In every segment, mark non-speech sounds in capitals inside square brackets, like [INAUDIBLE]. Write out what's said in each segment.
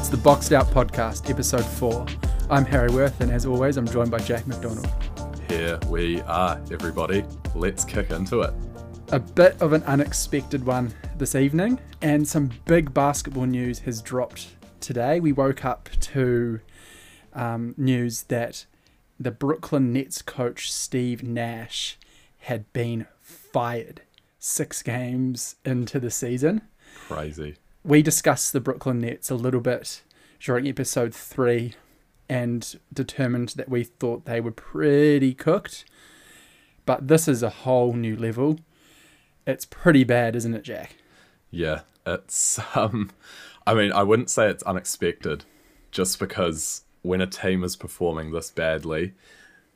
It's the Boxed Out Podcast, episode four. I'm Harry Worth, and as always, I'm joined by Jack McDonald. Here we are, everybody. Let's kick into it. A bit of an unexpected one this evening, and some big basketball news has dropped today. We woke up to um, news that the Brooklyn Nets coach Steve Nash had been fired six games into the season. Crazy. We discussed the Brooklyn Nets a little bit during episode three and determined that we thought they were pretty cooked. But this is a whole new level. It's pretty bad, isn't it, Jack? Yeah, it's [LAUGHS] um I mean, I wouldn't say it's unexpected just because when a team is performing this badly,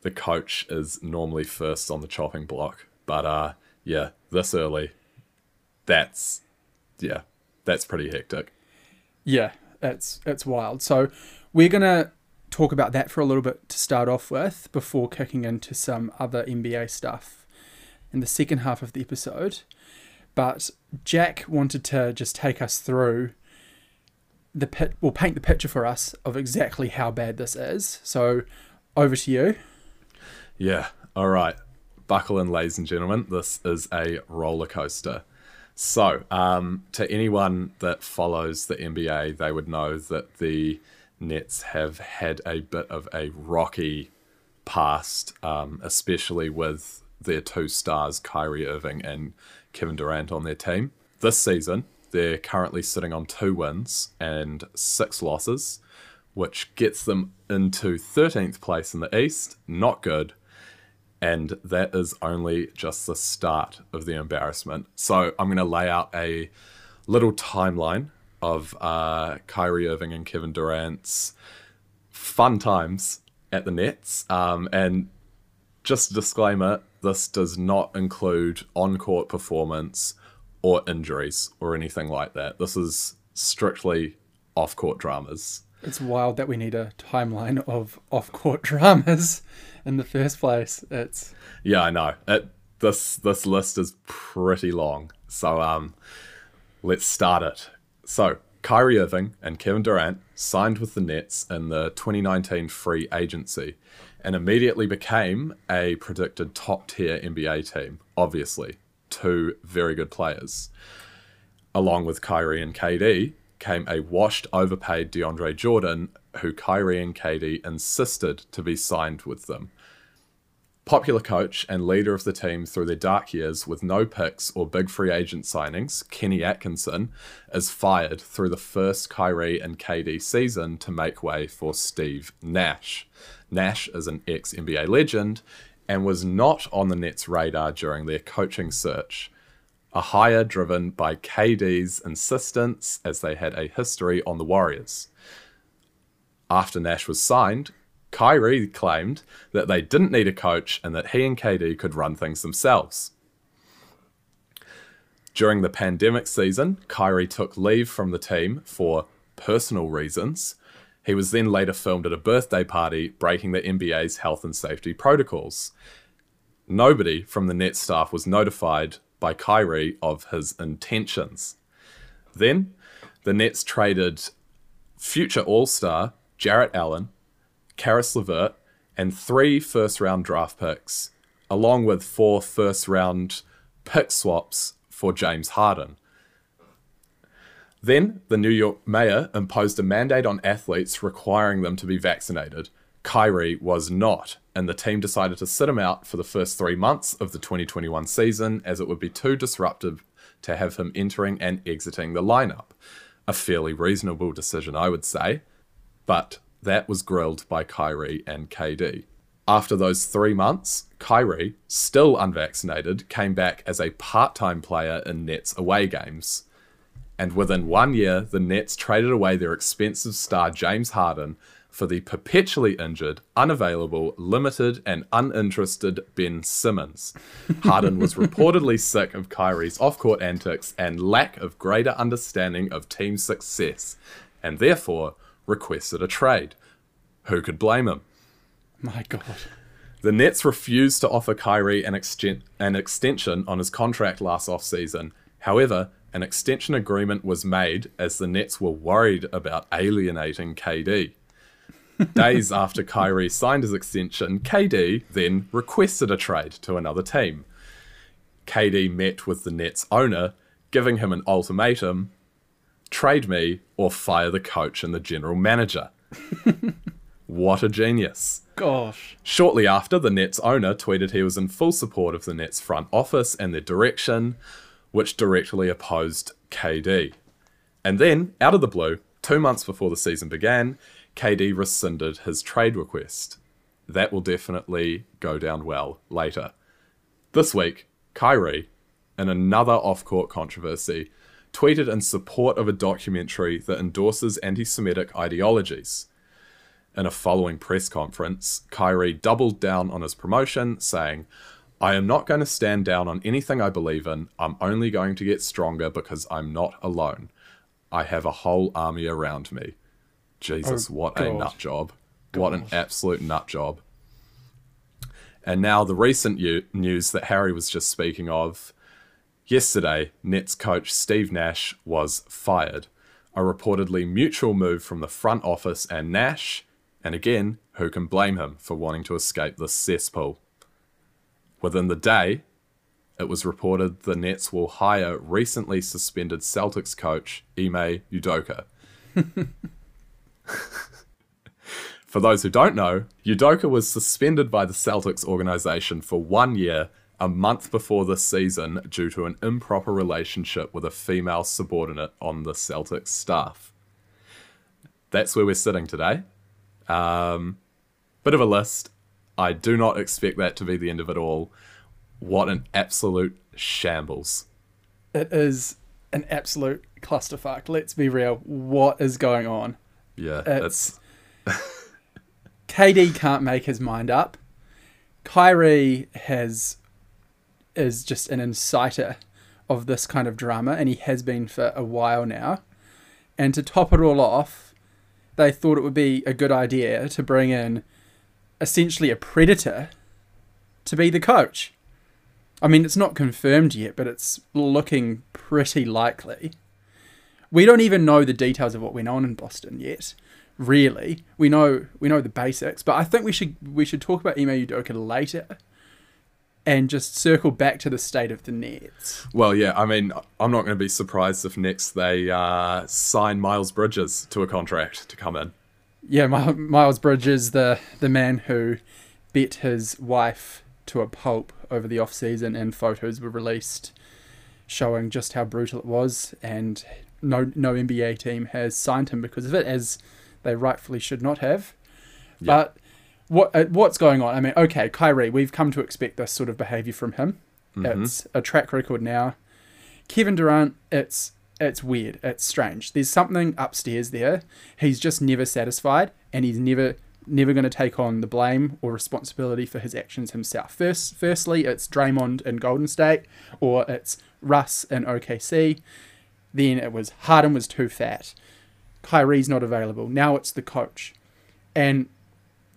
the coach is normally first on the chopping block. But uh yeah, this early that's yeah, that's pretty hectic. Yeah, it's it's wild. So we're gonna talk about that for a little bit to start off with before kicking into some other NBA stuff in the second half of the episode. But Jack wanted to just take us through the pit will paint the picture for us of exactly how bad this is. So over to you. Yeah. All right. Buckle in, ladies and gentlemen. This is a roller coaster. So, um, to anyone that follows the NBA, they would know that the Nets have had a bit of a rocky past, um, especially with their two stars, Kyrie Irving and Kevin Durant, on their team. This season, they're currently sitting on two wins and six losses, which gets them into 13th place in the East. Not good and that is only just the start of the embarrassment. So I'm going to lay out a little timeline of uh, Kyrie Irving and Kevin Durant's fun times at the Nets. Um, and just a disclaimer this does not include on court performance or injuries or anything like that. This is strictly off court dramas. It's wild that we need a timeline of off court dramas in the first place. It's yeah, I know. It, this this list is pretty long, so um, let's start it. So Kyrie Irving and Kevin Durant signed with the Nets in the 2019 free agency, and immediately became a predicted top tier NBA team. Obviously, two very good players. Along with Kyrie and KD, came a washed, overpaid DeAndre Jordan, who Kyrie and KD insisted to be signed with them. Popular coach and leader of the team through their dark years with no picks or big free agent signings, Kenny Atkinson is fired through the first Kyrie and KD season to make way for Steve Nash. Nash is an ex NBA legend and was not on the Nets' radar during their coaching search. A hire driven by KD's insistence as they had a history on the Warriors. After Nash was signed, Kyrie claimed that they didn't need a coach and that he and KD could run things themselves. During the pandemic season, Kyrie took leave from the team for personal reasons. He was then later filmed at a birthday party breaking the NBA's health and safety protocols. Nobody from the Nets staff was notified by Kyrie of his intentions. Then, the Nets traded future All Star Jarrett Allen Caris LeVert, and three first round draft picks, along with four first round pick swaps for James Harden. Then the New York mayor imposed a mandate on athletes requiring them to be vaccinated. Kyrie was not, and the team decided to sit him out for the first three months of the 2021 season as it would be too disruptive to have him entering and exiting the lineup. A fairly reasonable decision, I would say. But that was grilled by Kyrie and KD. After those three months, Kyrie, still unvaccinated, came back as a part time player in Nets away games. And within one year, the Nets traded away their expensive star James Harden for the perpetually injured, unavailable, limited, and uninterested Ben Simmons. Harden was reportedly [LAUGHS] sick of Kyrie's off court antics and lack of greater understanding of team success, and therefore requested a trade. Who could blame him? My God. The Nets refused to offer Kyrie an, exten- an extension on his contract last offseason. However, an extension agreement was made as the Nets were worried about alienating KD. [LAUGHS] Days after Kyrie signed his extension, KD then requested a trade to another team. KD met with the Nets owner, giving him an ultimatum trade me or fire the coach and the general manager. [LAUGHS] what a genius. Gosh. Shortly after, the Nets owner tweeted he was in full support of the Nets front office and their direction, which directly opposed KD. And then, out of the blue, two months before the season began, KD rescinded his trade request. That will definitely go down well later. This week, Kyrie, in another off court controversy, tweeted in support of a documentary that endorses anti Semitic ideologies. In a following press conference, Kyrie doubled down on his promotion, saying, I am not going to stand down on anything I believe in. I'm only going to get stronger because I'm not alone. I have a whole army around me. Jesus, Oh, what a nut job. What an absolute nut job. And now the recent u- news that Harry was just speaking of. Yesterday, Nets coach Steve Nash was fired. A reportedly mutual move from the front office and Nash, and again, who can blame him for wanting to escape this cesspool? Within the day, it was reported the Nets will hire recently suspended Celtics coach Ime Udoka. [LAUGHS] For those who don't know, Udoka was suspended by the Celtics organization for one year, a month before this season, due to an improper relationship with a female subordinate on the Celtics staff. That's where we're sitting today. Um, bit of a list. I do not expect that to be the end of it all. What an absolute shambles. It is an absolute clusterfuck. Let's be real. What is going on? Yeah, It's- [LAUGHS] KD can't make his mind up. Kyrie has is just an inciter of this kind of drama, and he has been for a while now. And to top it all off, they thought it would be a good idea to bring in essentially a predator to be the coach. I mean, it's not confirmed yet, but it's looking pretty likely. We don't even know the details of what went on in Boston yet. Really, we know we know the basics, but I think we should we should talk about Ime Udoka later, and just circle back to the state of the Nets. Well, yeah, I mean, I'm not going to be surprised if next they uh, sign Miles Bridges to a contract to come in. Yeah, Miles Bridges, the the man who bet his wife to a pulp over the off season, and photos were released showing just how brutal it was, and no no NBA team has signed him because of it, as they rightfully should not have. Yeah. But what uh, what's going on? I mean, okay, Kyrie, we've come to expect this sort of behavior from him. It's a track record now. Kevin Durant, it's it's weird. It's strange. There's something upstairs there. He's just never satisfied, and he's never never going to take on the blame or responsibility for his actions himself. First, firstly, it's Draymond in Golden State, or it's Russ in OKC. Then it was Harden was too fat. Kyrie's not available. Now it's the coach, and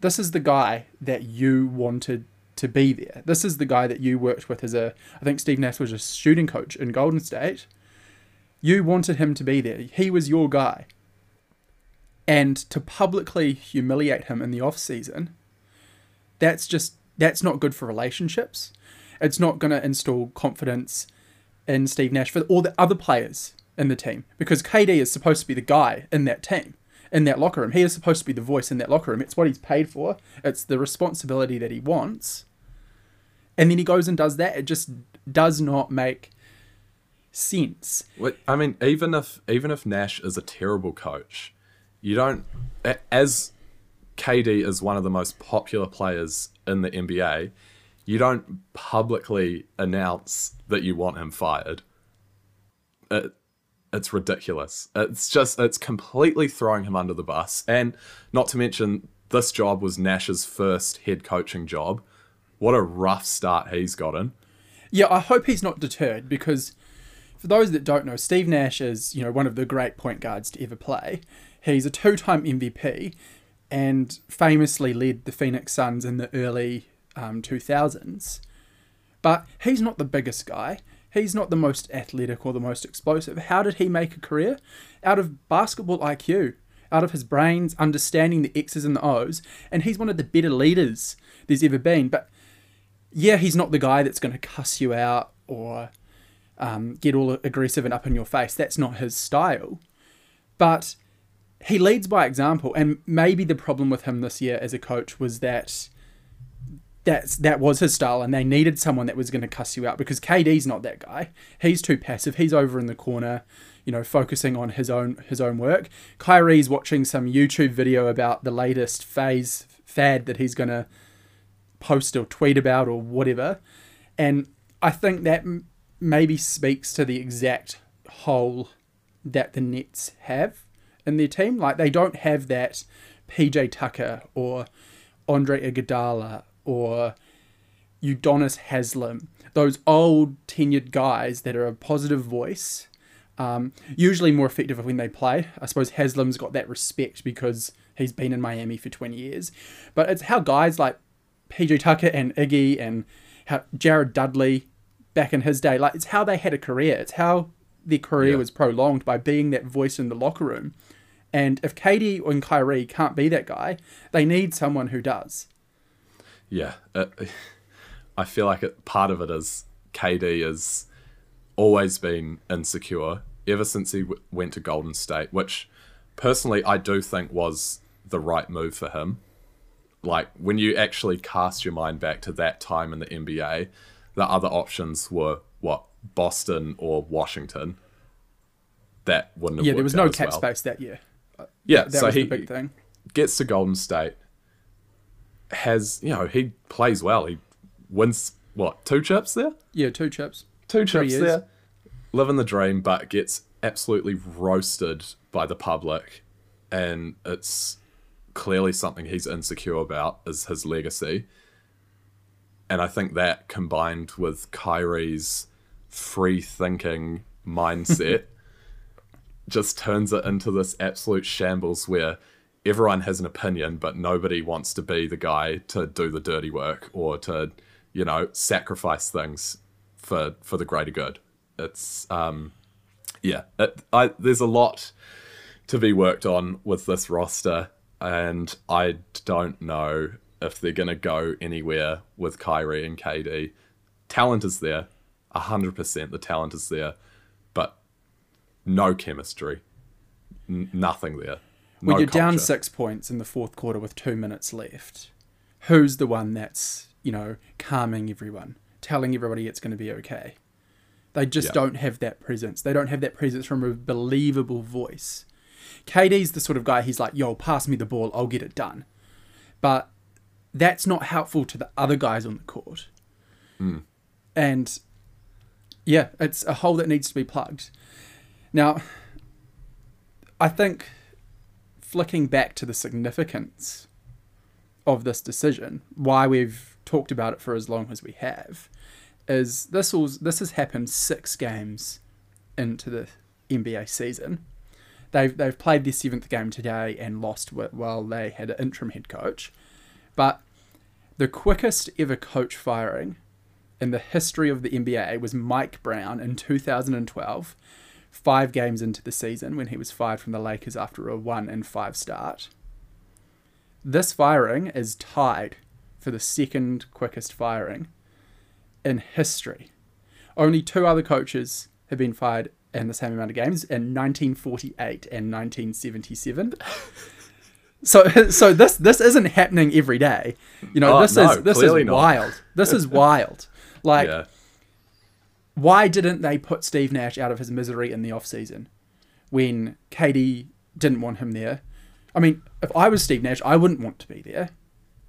this is the guy that you wanted to be there. This is the guy that you worked with as a. I think Steve Nash was a shooting coach in Golden State. You wanted him to be there. He was your guy. And to publicly humiliate him in the off season, that's just that's not good for relationships. It's not going to install confidence in Steve Nash for all the other players in the team because KD is supposed to be the guy in that team, in that locker room. He is supposed to be the voice in that locker room. It's what he's paid for. It's the responsibility that he wants. And then he goes and does that. It just does not make sense. I mean, even if even if Nash is a terrible coach, you don't. As KD is one of the most popular players in the NBA, you don't publicly announce that you want him fired. It, it's ridiculous. It's just it's completely throwing him under the bus, and not to mention this job was Nash's first head coaching job. What a rough start he's gotten. Yeah, I hope he's not deterred because for those that don't know, Steve Nash is, you know, one of the great point guards to ever play. He's a two-time MVP and famously led the Phoenix Suns in the early um, 2000s. But he's not the biggest guy. He's not the most athletic or the most explosive. How did he make a career? Out of basketball IQ, out of his brains, understanding the X's and the O's, and he's one of the better leaders there's ever been. But yeah, he's not the guy that's going to cuss you out or um, get all aggressive and up in your face. That's not his style. But he leads by example, and maybe the problem with him this year as a coach was that that's that was his style, and they needed someone that was going to cuss you out because KD's not that guy. He's too passive. He's over in the corner, you know, focusing on his own his own work. Kyrie's watching some YouTube video about the latest phase fad that he's going to post or tweet about or whatever, and I think that m- maybe speaks to the exact hole that the Nets have in their team. Like they don't have that PJ Tucker or Andre Iguodala or Udonis Haslam, those old tenured guys that are a positive voice, um, usually more effective when they play. I suppose Haslam's got that respect because he's been in Miami for 20 years. But it's how guys like PJ Tucker and Iggy and how Jared Dudley back in his day, like it's how they had a career. It's how their career Yeah. was prolonged by being that voice in the locker room. And if KD and Kyrie can't be that guy, they need someone who does. Yeah, it, I feel like it, part of it is KD has always been insecure ever since he w- went to Golden State, which personally I do think was the right move for him. Like when you actually cast your mind back to that time in the NBA, the other options were what Boston or Washington. That wouldn't have Yeah, there was no cap well. space that year. Yeah, That so was he the big thing. gets to Golden State, has you know he plays well. He wins what two chips there, Yeah, two chips. two chips years. there, living the dream, but gets absolutely roasted by the public, and it's clearly something he's insecure about is his legacy. And I think that combined with Kyrie's free thinking mindset [LAUGHS] just turns it into this absolute shambles where everyone has an opinion, but nobody wants to be the guy to do the dirty work or to, you know, sacrifice things for for the greater good. It's um, yeah, it, I, there's a lot to be worked on with this roster, and I don't know if they're gonna go anywhere with Kyrie and KD. Talent is there, hundred percent. The talent is there, but no chemistry, N- nothing there. When No you're down six points in the fourth quarter with two minutes left, who's the one that's, you know, calming everyone, telling everybody it's going to be okay? They just Yeah. don't have that presence. They don't have that presence from a believable voice. KD's the sort of guy, he's like, yo, pass me the ball, I'll get it done. But that's not helpful to the other guys on the court. Hmm. And yeah, it's a hole that needs to be plugged. Now, I think flicking back to the significance of this decision, why we've talked about it for as long as we have, is this was this has happened six games into the NBA season. They've they've played their seventh game today and lost wh- while they had an interim head coach, but the quickest ever coach firing in the history of the NBA was Mike Brown in 2012 five games into the season when he was fired from the Lakers after a one and five start. This firing is tied for the second quickest firing in history. Only two other coaches have been fired in the same amount of games in 1948 and 1977. [LAUGHS] So, so this this isn't happening every day. You know, Oh, this no, is this is not. wild. This is [LAUGHS] wild. Like yeah, why didn't they put Steve Nash out of his misery in the off season when KD didn't want him there? I mean, if I was Steve Nash, I wouldn't want to be there.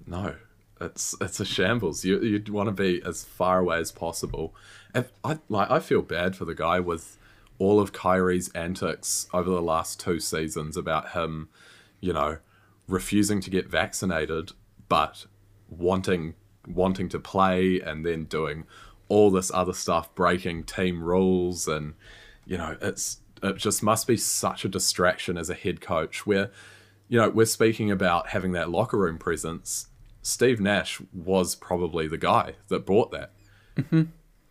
no, it's it's a shambles. You you'd want to be as far away as possible. And I like I feel bad for the guy with all of Kyrie's antics over the last two seasons about him, you know, refusing to get vaccinated, but wanting wanting to play and then doing all this other stuff, breaking team rules, and you know, it's it just must be such a distraction as a head coach where, you know, we're speaking about having that locker room presence. Steve Nash was probably the guy that brought that. Mm-hmm.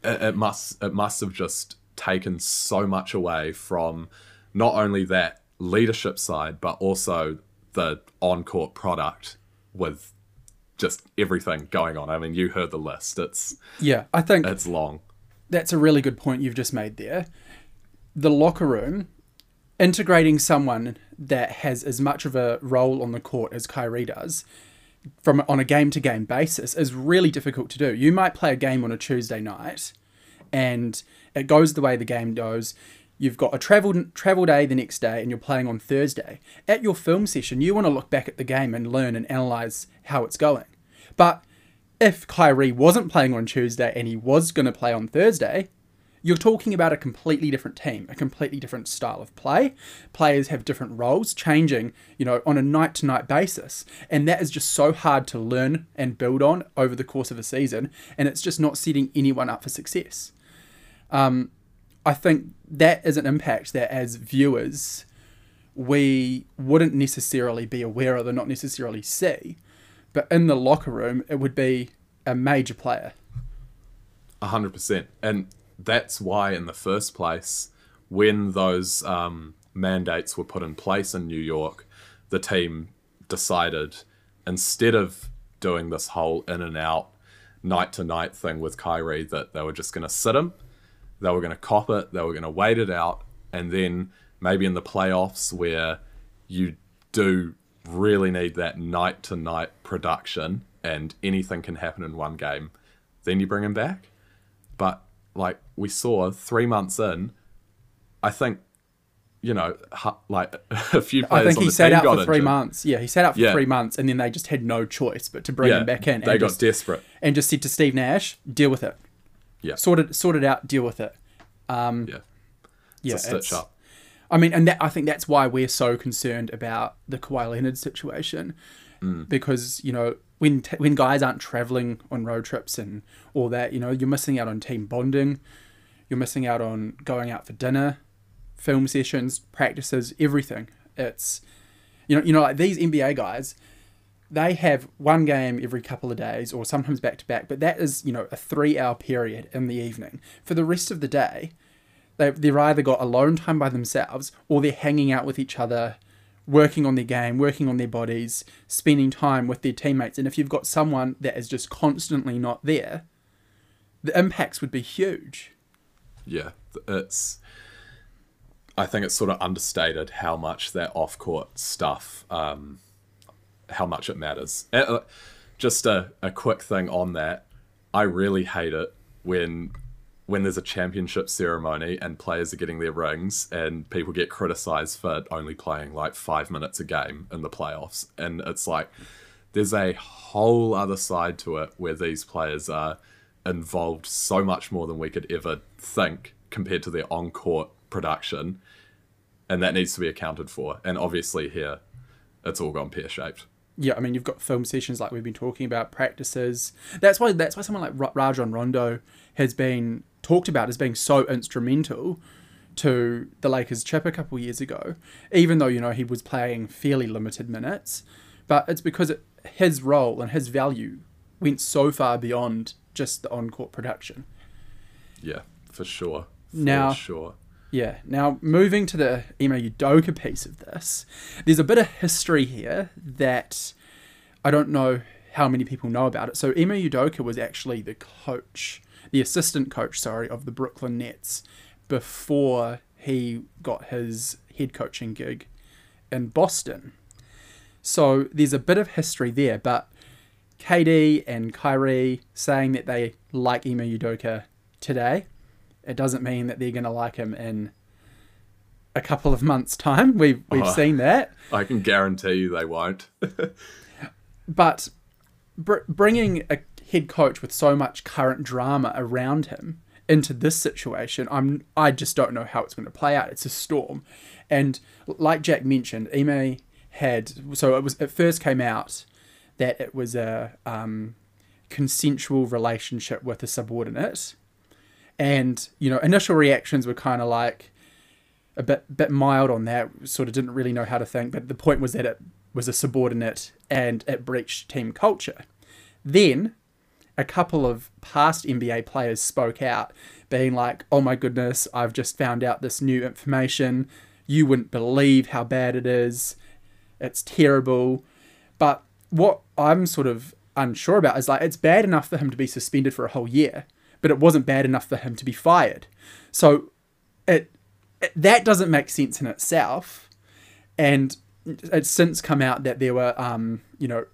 it, it must it must have just taken so much away from not only that leadership side, but also the on court product with just everything going on. I mean, you heard the list. It's Yeah, I think it's long. that's a really good point you've just made there. The locker room, integrating someone that has as much of a role on the court as Kyrie does, from on a game to game basis, is really difficult to do. You might play a game on a Tuesday night, and it goes the way the game goes. You've got a travel travel day the next day, and you're playing on Thursday. At your film session, you want to look back at the game and learn and analyze how it's going. But if Kyrie wasn't playing on Tuesday and he was going to play on Thursday, you're talking about a completely different team, a completely different style of play. Players have different roles, changing, you know, on a night to night basis. And that is just so hard to learn and build on over the course of a season. And it's just not setting anyone up for success. Um, I think that is an impact that as viewers, we wouldn't necessarily be aware of or not necessarily see. But in the locker room, it would be a major player. A hundred percent, and that's why, in the first place, when those um, mandates were put in place in New York, the team decided instead of doing this whole in and out, night to night thing with Kyrie, that they were just going to sit him, they were going to cop it, they were going to wait it out, and then maybe in the playoffs where you do really need that night to night production and anything can happen in one game, then you bring him back. But like we saw three months in, I think, you know, like [LAUGHS] a few players. I think he sat out for three injured. months. Yeah, he sat out for Yeah. three months, and then they just had no choice but to bring Yeah, him back in they got just, desperate. and just said to Steve Nash, "Deal with it. Yeah. sort it, sort it out. Deal with it." Um, Yeah, yeah, it's stitch it's- up. I mean, and that, I think that's why we're so concerned about the Kawhi Leonard situation, Mm. because you know when t- when guys aren't traveling on road trips and all that, you know, you're missing out on team bonding, you're missing out on going out for dinner, film sessions, practices, everything. It's you know, you know, like these NBA guys, they have one game every couple of days or sometimes back to back, but that is, you know, a three hour period in the evening. For the rest of the day, they, they've either got alone time by themselves or they're hanging out with each other, working on their game, working on their bodies, spending time with their teammates. And if you've got someone that is just constantly not there, the impacts would be huge. Yeah, it's. I think it's sort of understated how much that off court stuff, um, how much it matters. Uh, uh, Just a, a quick thing on that. I really hate it when when there's a championship ceremony and players are getting their rings and people get criticized for only playing like five minutes a game in the playoffs. And it's like there's a whole other side to it where these players are involved so much more than we could ever think compared to their on court production. And that needs to be accounted for. And obviously, here, it's all gone pear shaped. Yeah, I mean, you've got film sessions like we've been talking about, practices. That's why that's why someone like Ra- Rajon Rondo has been talked about as being so instrumental to the Lakers' chip a couple years ago. Even though you know he was playing fairly limited minutes, but it's because it, his role and his value went so far beyond just the on-court production. Yeah, for sure. For Now- sure. Yeah. Now moving to the Ime Udoka piece of this, there's a bit of history here that I don't know how many people know about it. So Ime Udoka was actually the coach, the assistant coach, sorry, of the Brooklyn Nets before he got his head coaching gig in Boston. So there's a bit of history there, but KD and Kyrie saying that they like Ime Udoka today, it doesn't mean that they're going to like him in a couple of months' time. We've we've Oh. seen that, I can guarantee you they won't. [LAUGHS] but br- bringing a head coach with so much current drama around him into this situation, I'm I just don't know how it's going to play out. It's a storm, and like Jack mentioned, Ime had so it was it first came out that it was a um, consensual relationship with a subordinate, and you know initial reactions were kind of like a bit bit mild on that. Sort of didn't really know how to think, but the point was that it was a subordinate and it breached team culture. Then a couple of past NBA players spoke out, being like, "Oh my goodness, I've just found out this new information. You wouldn't believe how bad it is. It's terrible." But what I'm sort of unsure about is like it's bad enough for him to be suspended for a whole year, but it wasn't bad enough for him to be fired. So it, it that doesn't make sense in itself. And it's since come out that there were um, you know,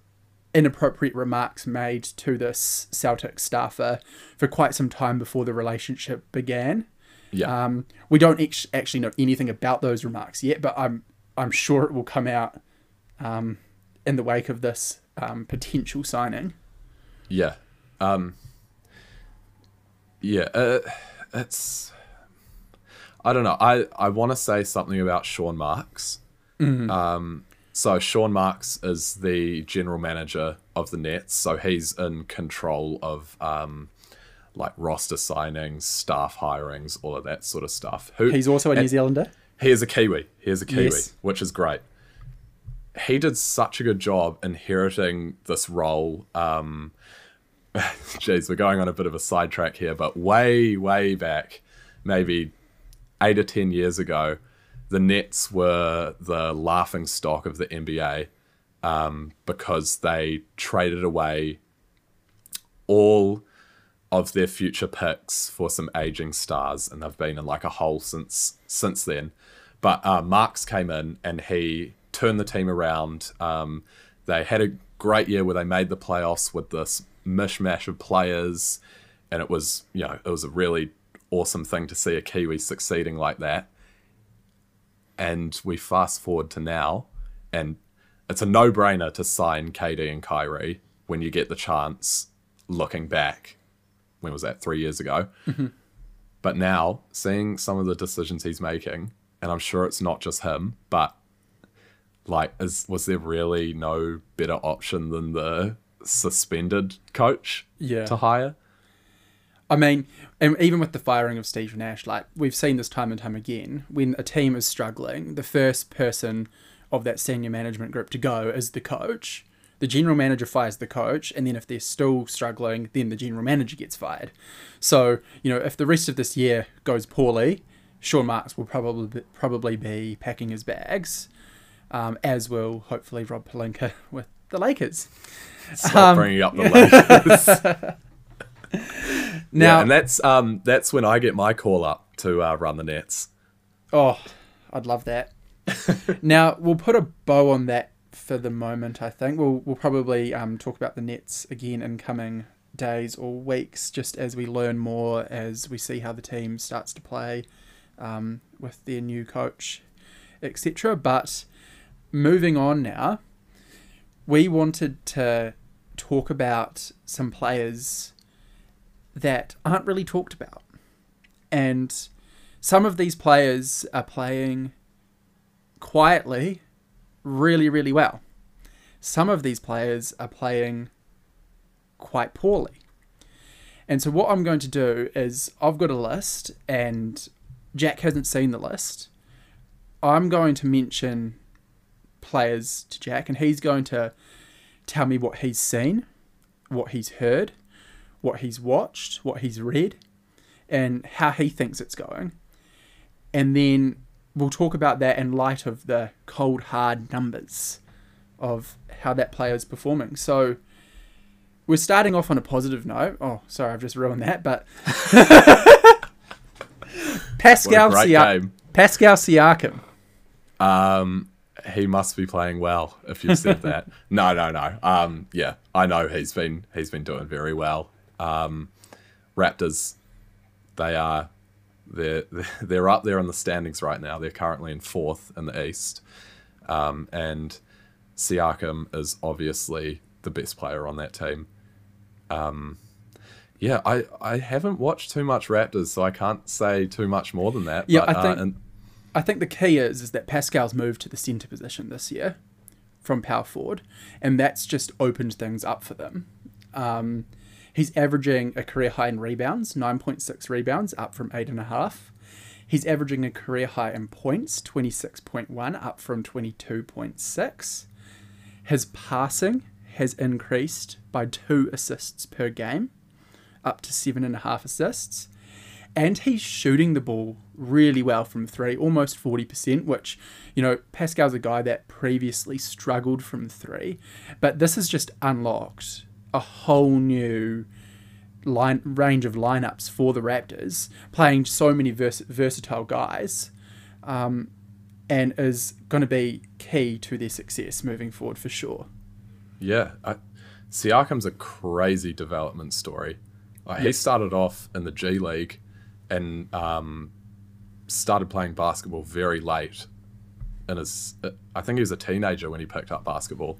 inappropriate remarks made to this Celtic staffer for quite some time before the relationship began. Yeah. Um, we don't ex- actually know anything about those remarks yet, but I'm I'm sure it will come out um, in the wake of this um, potential signing. Yeah. Um, yeah. Uh, it's. I don't know. I, I want to say something about Sean Marks. Um, so Sean Marks is the general manager of the Nets. So he's in control of um, like roster signings, staff hirings, all of that sort of stuff. Who He's also a New Zealander. he is a Kiwi. He is a Kiwi, Yes. which is great. He did such a good job inheriting this role. Um, [LAUGHS] geez, we're going on a bit of a sidetrack here, but way, way back, maybe eight or ten years ago, the Nets were the laughing stock of the NBA um, because they traded away all of their future picks for some aging stars, and they've been in like a hole since since then. But uh, Marks came in and he turned the team around. Um, they had a great year where they made the playoffs with this mishmash of players, and it was you know it was a really awesome thing to see a Kiwi succeeding like that. And we fast forward to now, and it's a no brainer to sign KD and Kyrie when you get the chance. Looking back, when was that? Three years ago. Mm-hmm. But now, seeing some of the decisions he's making, and I'm sure it's not just him, but like, is was there really no better option than the suspended coach Yeah. to hire? I mean, and even with the firing of Steve Nash, like we've seen this time and time again, when a team is struggling, the first person of that senior management group to go is the coach. The general manager fires the coach, and then if they're still struggling, then the general manager gets fired. So, you know, if the rest of this year goes poorly, Sean Marks will probably be, probably be packing his bags, um, as will hopefully Rob Pelinka [LAUGHS] with the Lakers. Stop Um, bringing up the [LAUGHS] Lakers. [LAUGHS] Now, yeah, and that's um that's when I get my call up to uh, run the Nets. Oh, I'd love that. [LAUGHS] now we'll put a bow on that for the moment. I think we'll we'll probably um, talk about the Nets again in coming days or weeks, just as we learn more, as we see how the team starts to play um, with their new coach, etc. But moving on now, we wanted to talk about some players that aren't really talked about, and some of these players are playing quietly really, really well. Some of these players are playing quite poorly. And so, what I'm going to do is, I've got a list, and Jack hasn't seen the list. I'm going to mention players to Jack, and he's going to tell me what he's seen, what he's heard, what he's watched, what he's read, and how he thinks it's going. And then we'll talk about that in light of the cold, hard numbers of how that player is performing. So we're starting off on a positive note. Oh, sorry, I've just ruined that. But Pascal, [LAUGHS] What a great Sia- game. Pascal Siakam. Um, he must be playing well if you said that. [LAUGHS] no, no, no. Um, yeah, I know he's been he's been doing very well. Um, Raptors, they are they're [LAUGHS] they're up there in the standings right now. They're currently in fourth in the East, um, and Siakam is obviously the best player on that team. Um, yeah, I, I haven't watched too much Raptors, so I can't say too much more than that. Yeah, but, I think- uh, and, I think the key is is that Pascal's moved to the centre position this year from power forward, and that's just opened things up for them. Um, he's averaging a career high in rebounds, nine point six rebounds, up from eight and a half. He's averaging a career high in points, twenty six point one, up from twenty two point six. His passing, has increased by two assists per game, up to seven and a half assists. And he's shooting the ball really well from three, almost 40%, which, you know, Pascal's a guy that previously struggled from three. But this has just unlocked a whole new line range of lineups for the Raptors, playing so many vers- versatile guys, um, and is going to be key to their success moving forward for sure. Yeah, I, Siakam's a crazy development story. Like, He started off in the G League and um, started playing basketball very late. And his, I think he was a teenager when he picked up basketball.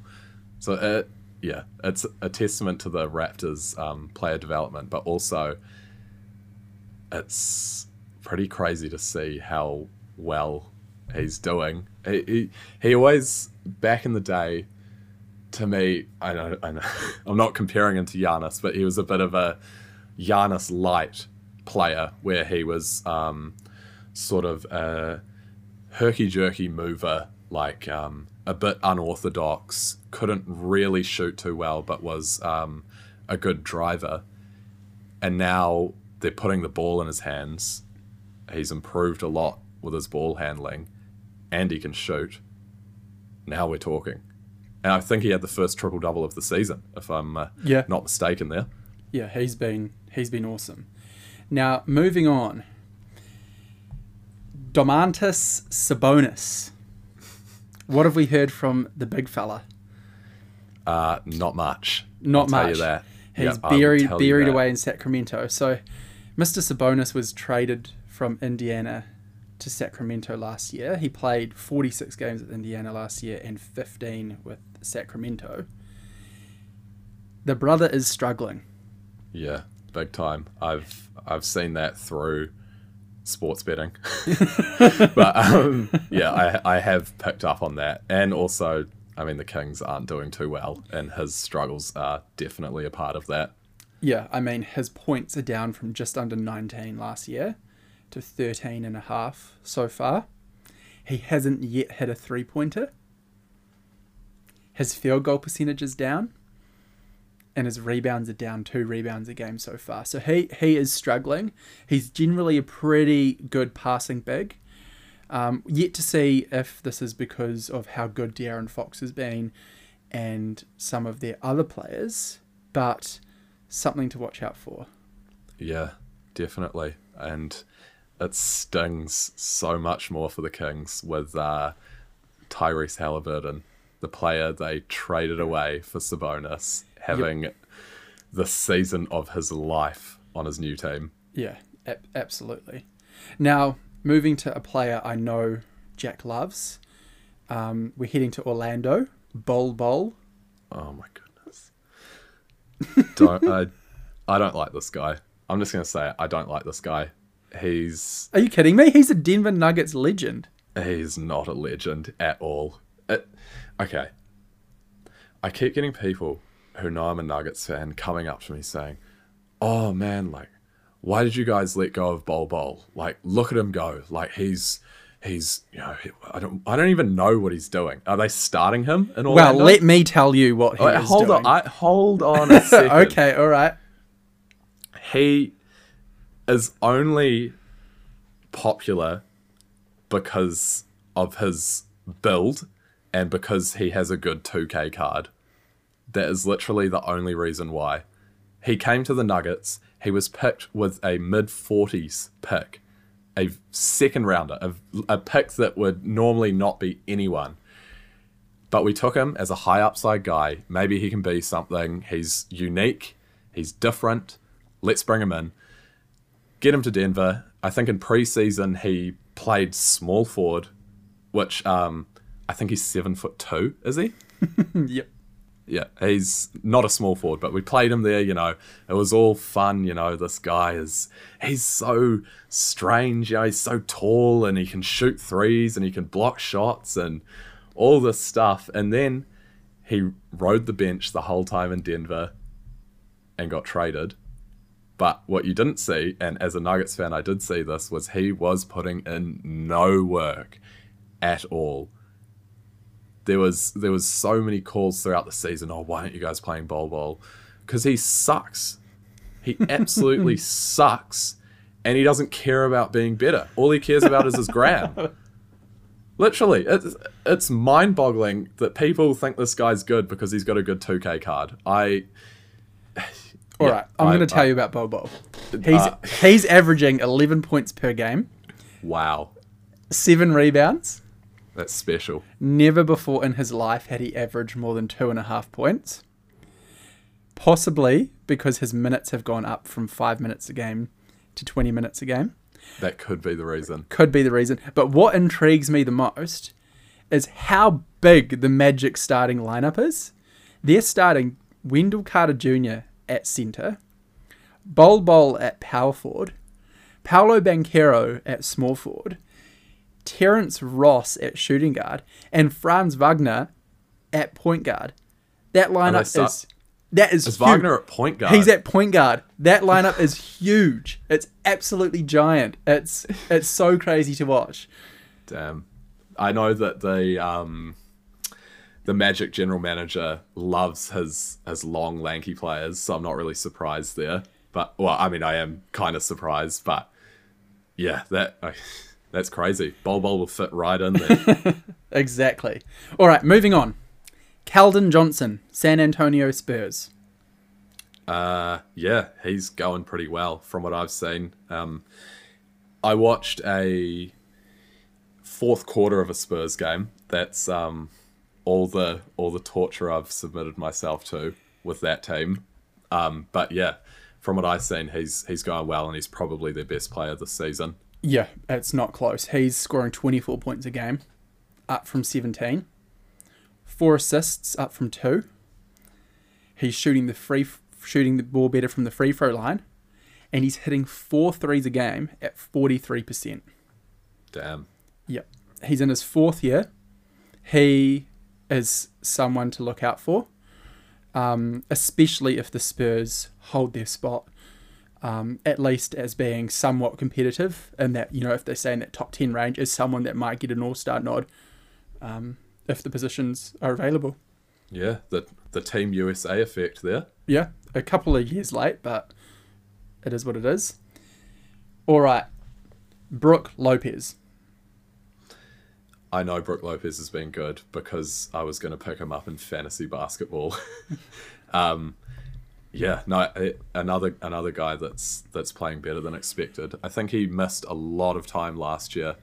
So it, yeah, it's a testament to the Raptors' um, player development, but also it's pretty crazy to see how well he's doing. He, he, he always back in the day, to me, I know, I know [LAUGHS] I'm not comparing him to Giannis, but he was a bit of a Giannis light player where he was um, sort of a herky jerky mover, like um, a bit unorthodox, couldn't really shoot too well, but was um, a good driver. And now they're putting the ball in his hands. He's improved a lot with his ball handling, and he can shoot. Now we're talking. And I think he had the first triple double of the season, if I'm uh, Yeah. not mistaken there. Yeah, he's been he's been awesome. Now moving on, Domantas Sabonis. What have we heard from the big fella? Uh, not much. Not I'll much. He's Yep, buried buried away in Sacramento. So, Mr. Sabonis was traded from Indiana to Sacramento last year. He played 46 games with Indiana last year and 15 with Sacramento. The brother is struggling. Yeah, big time. I've I've seen that through sports betting, [LAUGHS] but um, yeah, I I have picked up on that, and also, I mean, the Kings aren't doing too well, and his struggles are definitely a part of that. Yeah, I mean, his points are down from just under 19 last year to 13 and a half so far. He hasn't yet hit a three pointer. His field goal percentage is down. And his rebounds are down two rebounds a game so far. So he, he is struggling. He's generally a pretty good passing big. Um, yet to see if this is because of how good De'Aaron Fox has been and some of their other players, but something to watch out for. Yeah, definitely, and it stings so much more for the Kings with uh, Tyrese Halliburton, the player they traded away for Sabonis, having the season of his life on his new team. Yeah, ab- absolutely. Now, moving to a player I know Jack loves, um, we're heading to Orlando. Bol Bol. Oh my goodness. [LAUGHS] don't I? I don't like this guy. I'm just gonna say it. I don't like this guy. He's Are you kidding me? He's a Denver Nuggets legend. he's not a legend at all. It, okay. I keep getting people who know I'm a Nuggets fan coming up to me saying, "Oh man, like, why did you guys let go of Bol Bol? Like, look at him go. Like, he's." He's, you know, I don't, I don't even know what he's doing. Are they starting him in all? Well, let me tell you what he Wait, is hold doing. on, I, hold on [LAUGHS] a second. okay, all right. he is only popular because of his build and because he has a good 2K card. That is literally the only reason why. He came to the Nuggets, he was picked with a mid 40s pick, a second rounder, a, a pick that would normally not be anyone. But we took him as a high upside guy. Maybe he can be something. He's unique, he's different. Let's bring him in. Get him to Denver. I think in preseason he played small forward, which um, I think he's seven foot two, is he? [LAUGHS] yep. Yeah, he's not a small forward, but we played him there, you know. It was all fun, you know. This guy is, he's so strange, you know, he's so tall and he can shoot threes and he can block shots and all this stuff. And then he rode the bench the whole time in Denver and got traded. But what you didn't see, and as a Nuggets fan, I did see this, was he was putting in no work at all there was there was so many calls throughout the season. Oh, why aren't you guys playing Bol Bol? Because he sucks. He [LAUGHS] absolutely sucks, and he doesn't care about being better. All he cares about is his gram. [LAUGHS] Literally, it's it's mind boggling that people think this guy's good because he's got a good 2K card. I. [SIGHS] All Yeah, right, I'm going to tell I- you about Bobo. He's Uh, [LAUGHS] he's averaging 11 points per game, Wow, seven rebounds. That's special. Never before in his life had he averaged more than two and a half points. Possibly because his minutes have gone up from five minutes a game to 20 minutes a game. That could be the reason. Could be the reason. But what intrigues me the most is how big the Magic starting lineup is. They're starting Wendell Carter Jr. at centre, Bol Bol at power forward, Paolo Banchero at small forward, Terrence Ross at shooting guard, and Franz Wagner at point guard. That lineup start- is that is Is. Wagner at point guard? He's at point guard. That lineup is huge. It's absolutely giant. It's it's so crazy to watch. Damn. I know that the um, the Magic general manager loves his his long lanky players, so I'm not really surprised there. But well, I mean, I am kind of surprised, but yeah, that I, that's crazy. Bol Bol will fit right in there. [LAUGHS] Exactly. All right, moving on. Keldon Johnson, San Antonio Spurs. uh, yeah, he's going pretty well from what I've seen. Um, I watched a fourth quarter of a Spurs game. That's um, all the all the torture I've submitted myself to with that team. Um, but yeah, from what I've seen, he's he's going well, and he's probably their best player this season. Yeah, it's not close. He's scoring 24 points a game, up from 17. Four assists, up from two. He's shooting the free shooting the ball better from the free throw line, and he's hitting four threes a game at 43%. Damn. Yep. He's in his fourth year. He is someone to look out for, um, especially if the Spurs hold their spot, um, at least as being somewhat competitive. And that, you know, if they stay in that top 10 range, is someone that might get an all star nod um, if the positions are available. Yeah, the the Team USA effect there. Yeah, a couple of years late, but it is what it is. All right. Brooke Lopez. I know Brooke Lopez has been good because I was going to pick him up in fantasy basketball. [LAUGHS] um, yeah, no, it, another another guy that's that's playing better than expected. I think he missed a lot of time last year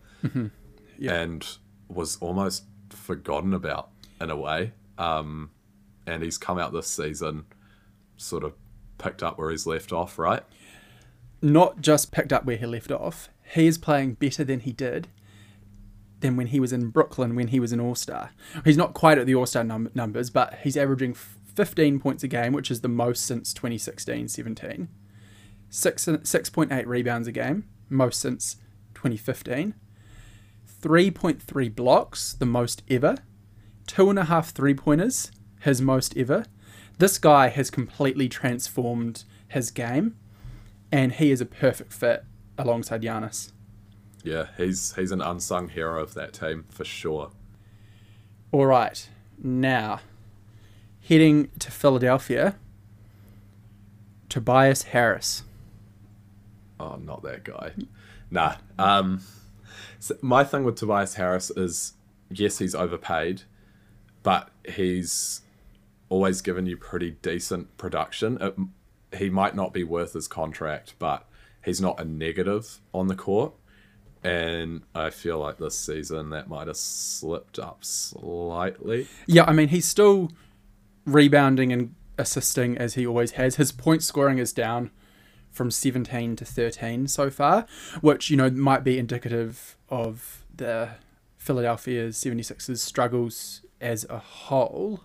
Yeah. and was almost forgotten about in a way. Um, and he's come out this season, sort of picked up where he's left off. Right? not just picked up where he left off, he is playing better than he did than when he was in Brooklyn when he was an All Star. He's not quite at the All Star num- numbers, but he's averaging f- 15 points a game, which is the most since 2016 17. Six, 6.8 rebounds a game, most since 2015. 3.3 blocks, the most ever. Two and a half three pointers, his most ever. This guy has completely transformed his game and he is a perfect fit alongside Giannis. Yeah, he's he's an unsung hero of that team for sure. All right, now heading to Philadelphia, Tobias Harris. Oh, not that guy. Nah. Um, so my thing with Tobias Harris is, yes, he's overpaid, but he's always given you pretty decent production. It, he might not be worth his contract, but he's not a negative on the court. And I feel like this season that might have slipped up slightly. Yeah, I mean he's still rebounding and assisting as he always has. His point scoring is down from 17 to 13 so far, which you know might be indicative of the Philadelphia 76ers struggles as a whole.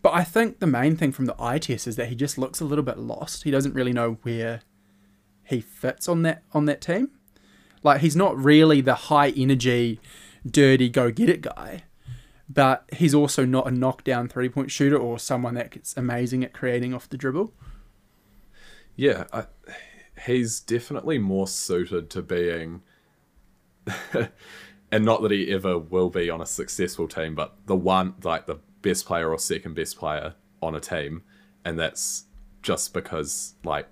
But I think the main thing from the eye test is that he just looks a little bit lost. He doesn't really know where he fits on that on that team. Like he's not really the high energy, dirty go get it guy, but he's also not a knockdown three point shooter or someone that's amazing at creating off the dribble. Yeah, I, he's definitely more suited to being [LAUGHS] and not that he ever will be on a successful team, but the one like the best player or second best player on a team, and that's just because like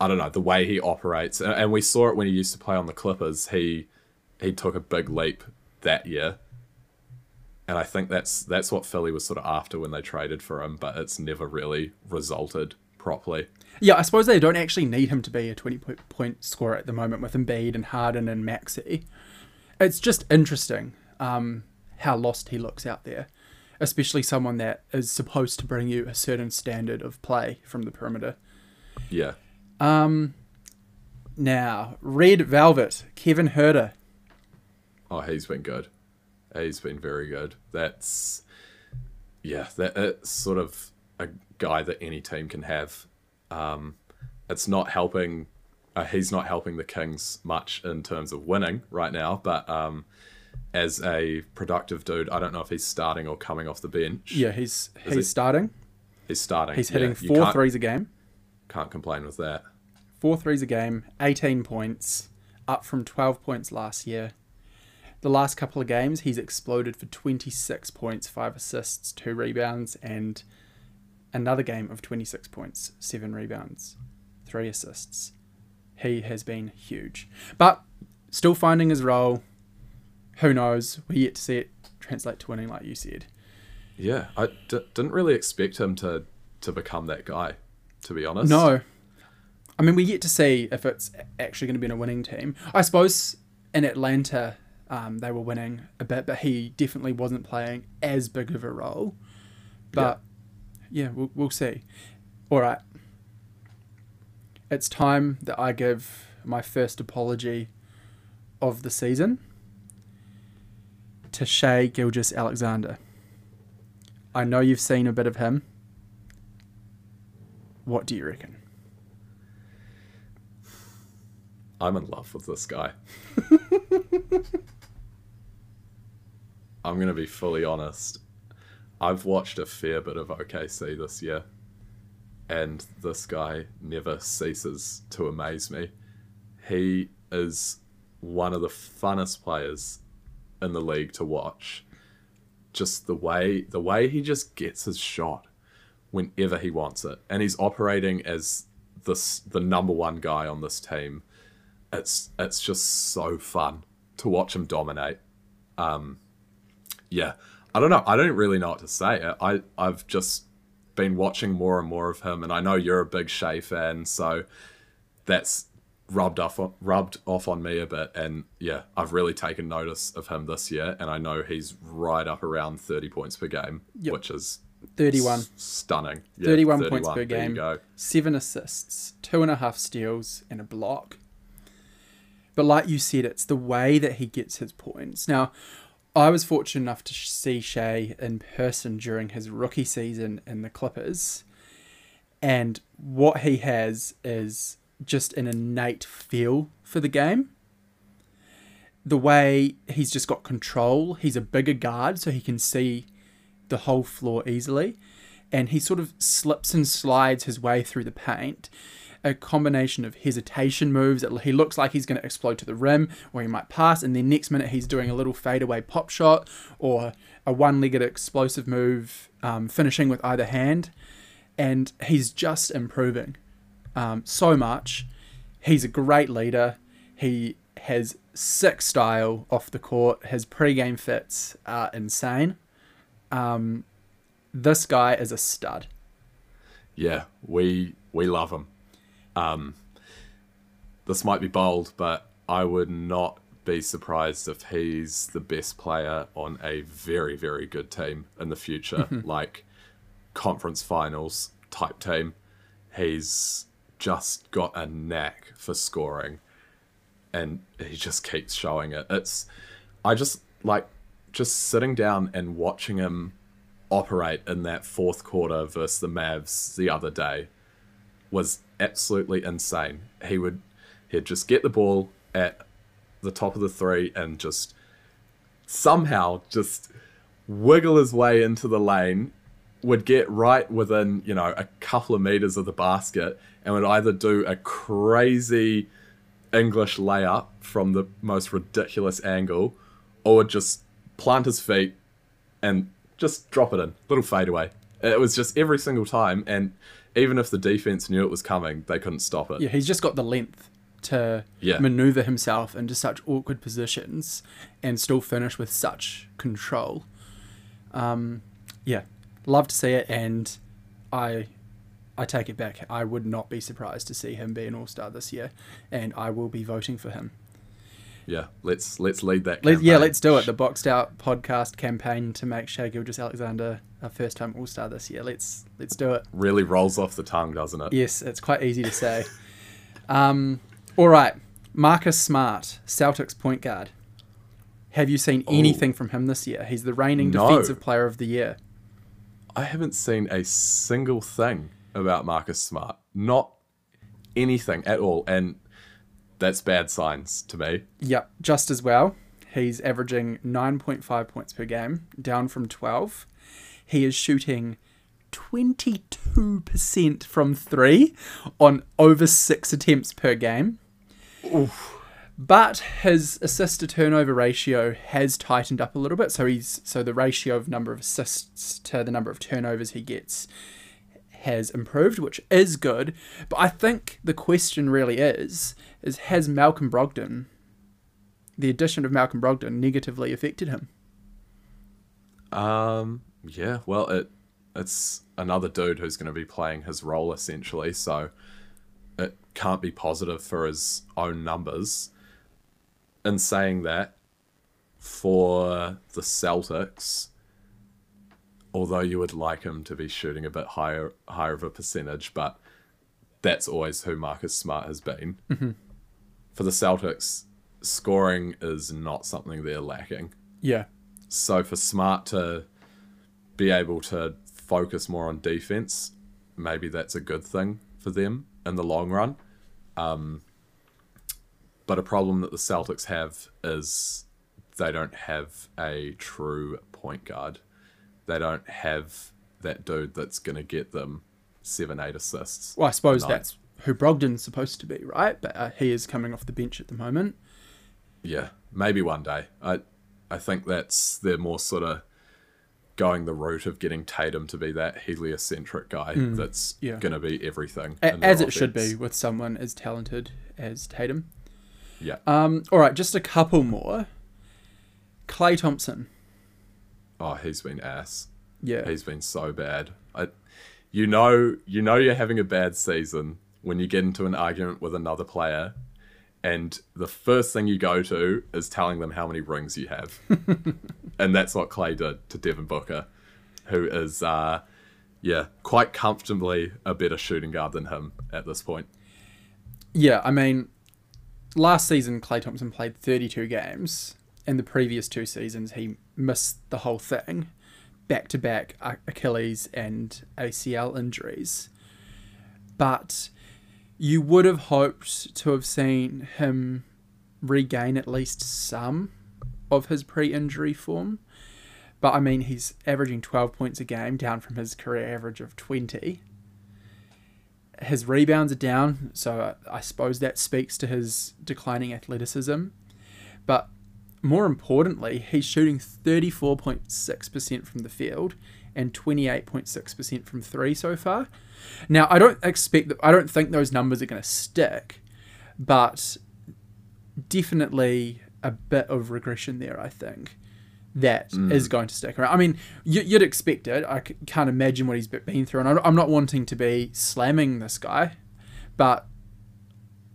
I don't know the way he operates, and, and we saw it when he used to play on the Clippers. He he took a big leap that year, and I think that's that's what Philly was sort of after when they traded for him, but it's never really resulted properly. Yeah, I suppose they don't actually need him to be a 20 point, scorer at the moment with Embiid and Harden and Maxey. It's just interesting um, how lost he looks out there, especially someone that is supposed to bring you a certain standard of play from the perimeter. Yeah. Um, now, Red Velvet, Kevin Huerter. Oh, he's been good. He's been very good. That's yeah, that it's sort of a guy that any team can have. Um, it's not helping. Uh, he's not helping the Kings much in terms of winning right now, but um, as a productive dude, I don't know if he's starting or coming off the bench. Yeah, he's Is he's he- starting. He's starting. He's hitting you four can't- a game. Can't complain with that. Four threes a game, 18 points, up from 12 points last year. The last couple of games, he's exploded for 26 points, 5 assists, 2 rebounds, and another game of 26 points, 7 rebounds, 3 assists. He has been huge. But still finding his role. Who knows? We yet to see it translate to winning, like you said. Yeah, I d- didn't really expect him to to become that guy. To be honest. No. I mean, we yet to see if it's actually going to be in a winning team. I suppose in Atlanta, um, they were winning a bit, but he definitely wasn't playing as big of a role. But yeah, we'll, we'll see. All right. It's time that I give my first apology of the season to Shai Gilgeous-Alexander. I know you've seen a bit of him. What do you reckon? I'm in love with this guy. [LAUGHS] I'm to be fully honest. I've watched a fair bit of OKC this year, and this guy never ceases to amaze me. He is one of the funnest players in the league to watch. Just the way the way he just gets his shot whenever he wants it, and he's operating as this the number one guy on this team it's it's just so fun to watch him dominate. Um, yeah, I don't know. I don't really know what to say. I I've just been watching more and more of him, and I know you're a big Shai fan, so that's rubbed off rubbed off on me a bit. And yeah, I've really taken notice of him this year, and I know he's right up around thirty points per game, Yep. which is 31. s- stunning. Yeah, 31 points per game. go. seven assists, two and a half steals, and a block. But like you said, it's the way that he gets his points. Now, I was fortunate enough to see Shai in person during his rookie season in the Clippers. And what he has is just an innate feel for the game. The way he's just got control, he's a bigger guard, so he can see the whole floor easily. And he sort of slips and slides his way through the paint. A combination of hesitation moves that he looks like he's going to explode to the rim, or he might pass, and then next minute he's doing a little fadeaway pop shot or a one legged explosive move, um, finishing with either hand. And he's just improving um, so much. He's a great leader. He has sick style off the court. His pre-game fits are insane. Um, this guy is a stud. Yeah, we we love him. Um, this might be bold, but I would not be surprised if he's the best player on a very very good team in the future, [LAUGHS] like conference finals type team. He's just got a knack for scoring, and he just keeps showing it. It's I just like just sitting down and watching him operate in that fourth quarter versus the Mavs the other day was absolutely insane. He would he'd just get the ball at the top of the three and just somehow just wiggle his way into the lane, would get right within, you know, a couple of meters of the basket and would either do a crazy English layup from the most ridiculous angle or would just plant his feet and just drop it in, little fadeaway. It was just every single time, and even if the defense knew it was coming, they couldn't stop it. Yeah, he's just got the length to Yeah. maneuver himself into such awkward positions and still finish with such control. Um, yeah, love to see it, and I, I take it back. I would not be surprised to see him be an All Star this year, and I will be voting for him. Yeah, let's let's lead that. Let, yeah, let's do it. The Boxed Out podcast campaign to make Shai Gilgeous-Alexander a first time All Star this year. Let's let's do it. really rolls off the tongue, doesn't it? Yes, it's quite easy to say. um, all right, Marcus Smart, Celtics point guard. Have you seen anything from him this year? He's the reigning No. defensive player of the year. I haven't seen a single thing about Marcus Smart. Not anything at all, and that's bad signs to me. Yep, just as well. He's averaging 9.5 points per game, down from 12. He is shooting 22% from three on over six attempts per game. Oof. But his assist to turnover ratio has tightened up a little bit. So he's so the ratio of number of assists to the number of turnovers he gets has improved, which is good. But I think the question really is is has Malcolm Brogdon the addition of Malcolm Brogdon negatively affected him? Um, yeah, well, it it's another dude who's going to be playing his role essentially, so it can't be positive for his own numbers. In saying that, for the Celtics, although you would like him to be shooting a bit higher higher of a percentage, but that's always who Marcus Smart has been. For the Celtics, scoring is not something they're lacking. Yeah. So for Smart to be able to focus more on defense, maybe that's a good thing for them in the long run. Um, but a problem that the Celtics have is they don't have a true point guard. They don't have that dude that's going to get them seven, eight assists. Well, I suppose that's who Brogdon's supposed to be, right? But uh, he is coming off the bench at the moment. Yeah, maybe one day. I I think that's they're more sort of going the route of getting Tatum to be that heliocentric guy that's yeah. going to be everything. A- as it should be with someone as talented as Tatum. Yeah. Um, all right, just a couple more. Klay Thompson. Oh, he's been ass. Yeah. He's been so bad. I, you know, you know, you're having a bad season when you get into an argument with another player, and the first thing you go to is telling them how many rings you have, [LAUGHS] and that's what Klay did to Devin Booker, who is, uh, yeah, quite comfortably a better shooting guard than him at this point. Yeah, I mean, last season Klay Thompson played 32 games. In the previous two seasons, he missed the whole thing, back to back Achilles and ACL injuries. But you would have hoped to have seen him regain at least some of his pre injury form. But I mean, he's averaging 12 points a game, down from his career average of 20 his rebounds are down, so I suppose that speaks to his declining athleticism. But more importantly, he's shooting 34.6% from the field and 28.6% from three so far. Now, I don't expect that, I don't think those numbers are going to stick, but definitely a bit of regression there, I think. That mm. is going to stick around. I mean, you, you'd expect it. I c- can't imagine what he's been through, and I'm not wanting to be slamming this guy, but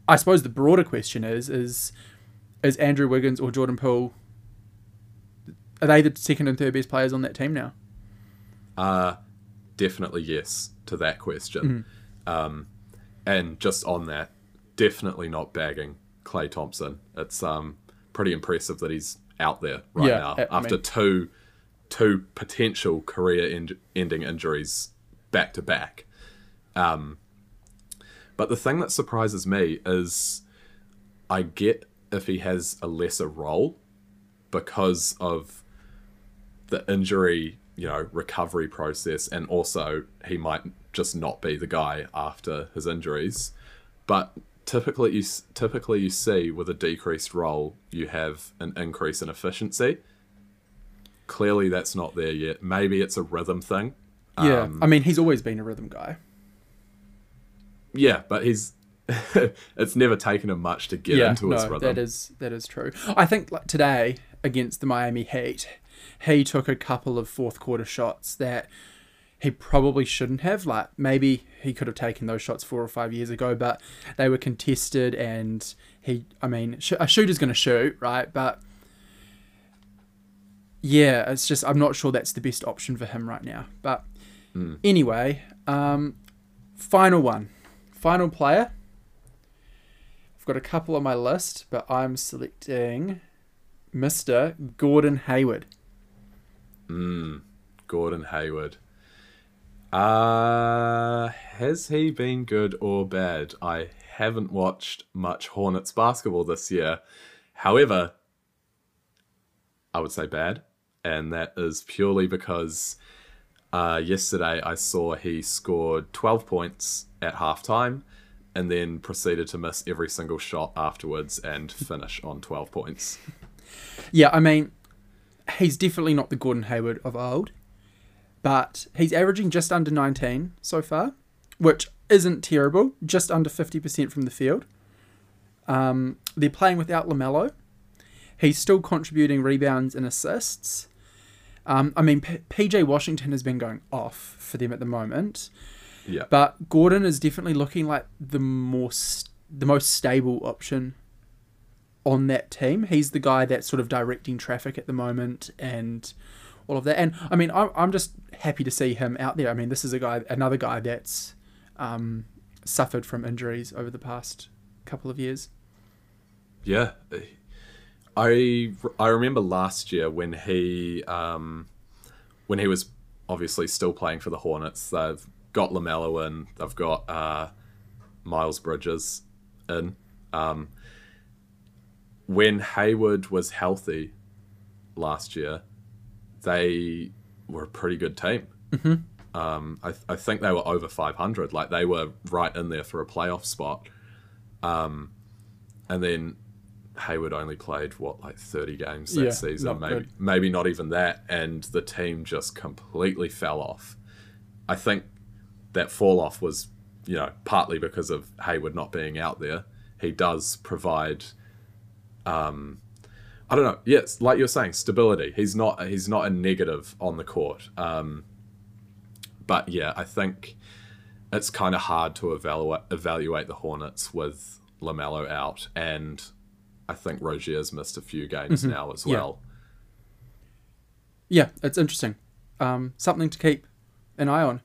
I suppose the broader question is: is is Andrew Wiggins or Jordan Poole? Are they the second and third best players on that team now? Uh, definitely yes to that question. Um, and just on that, definitely not bagging Klay Thompson. It's um pretty impressive that he's out there right Yeah, now I after mean- two two potential career end- ending injuries back to back. Um, but the thing that surprises me is I get if he has a lesser role because of the injury, you know, recovery process, and also he might just not be the guy after his injuries. But typically you typically you see with a decreased role you have an increase in efficiency. Clearly, that's not there yet. Maybe it's a rhythm thing. Yeah, Um, I mean, he's always been a rhythm guy. Yeah, but he's [LAUGHS] it's never taken him much to get yeah, into no, his rhythm. that is that is true. I think like today against the Miami Heat, he took a couple of fourth quarter shots that he probably shouldn't have. Like maybe he could have taken those shots four or five years ago, but they were contested, and he. I mean, sh- a shooter's going to shoot, right? But yeah, it's just I'm not sure that's the best option for him right now. But anyway, um, final one, final player. I've got a couple on my list, but I'm selecting Mr. Gordon Hayward. Gordon Hayward. Uh, has he been good or bad? I haven't watched much Hornets basketball this year. However, I would say bad, and that is purely because uh, yesterday I saw he scored 12 points at halftime and then proceeded to miss every single shot afterwards and finish on 12 points. [LAUGHS] Yeah, I mean, he's definitely not the Gordon Hayward of old, but he's averaging just under 19 so far, which isn't terrible, just under 50% from the field. Um, they're playing without LaMelo. He's still contributing rebounds and assists. Um, I mean, P- PJ Washington has been going off for them at the moment. Yeah. But Gordon is definitely looking like the more st- the most stable option on that team. He's the guy that's sort of directing traffic at the moment and all of that. And I mean, I'm I'm just happy to see him out there. I mean, this is a guy, another guy that's um, suffered from injuries over the past couple of years. Yeah, I I remember last year when he um, when he was obviously still playing for the Hornets. They've got LaMelo in. They've got uh, Miles Bridges in. Um, when Hayward was healthy last year, they were a pretty good team. Um, I, I think they were over 500. Like they were right in there for a playoff spot. Um, and then Hayward only played what like 30 games that Yeah, season, maybe good. maybe not even that, and the team just completely fell off. I think that fall off was, you know, partly because of Hayward not being out there. He does provide um I don't know. Yes, like you're saying, stability. He's not he's not a negative on the court. Um but yeah, I think it's kind of hard to evaluate evaluate the Hornets with LaMelo out, and I think Rozier's missed a few games now as Mm-hmm. Yeah. well. Yeah, it's interesting. Um, something to keep an eye on.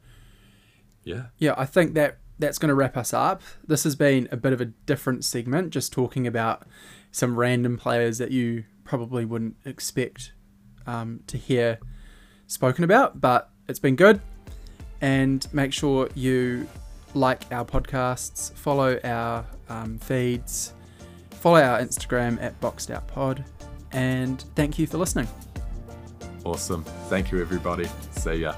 Yeah, Yeah, I think that that's going to wrap us up. This has been a bit of a different segment, just talking about some random players that you probably wouldn't expect um, to hear spoken about, but it's been good. And make sure you like our podcasts, follow our um, feeds, follow our Instagram at Boxed Out Pod, and thank you for listening. awesome. Thank you, everybody. See ya.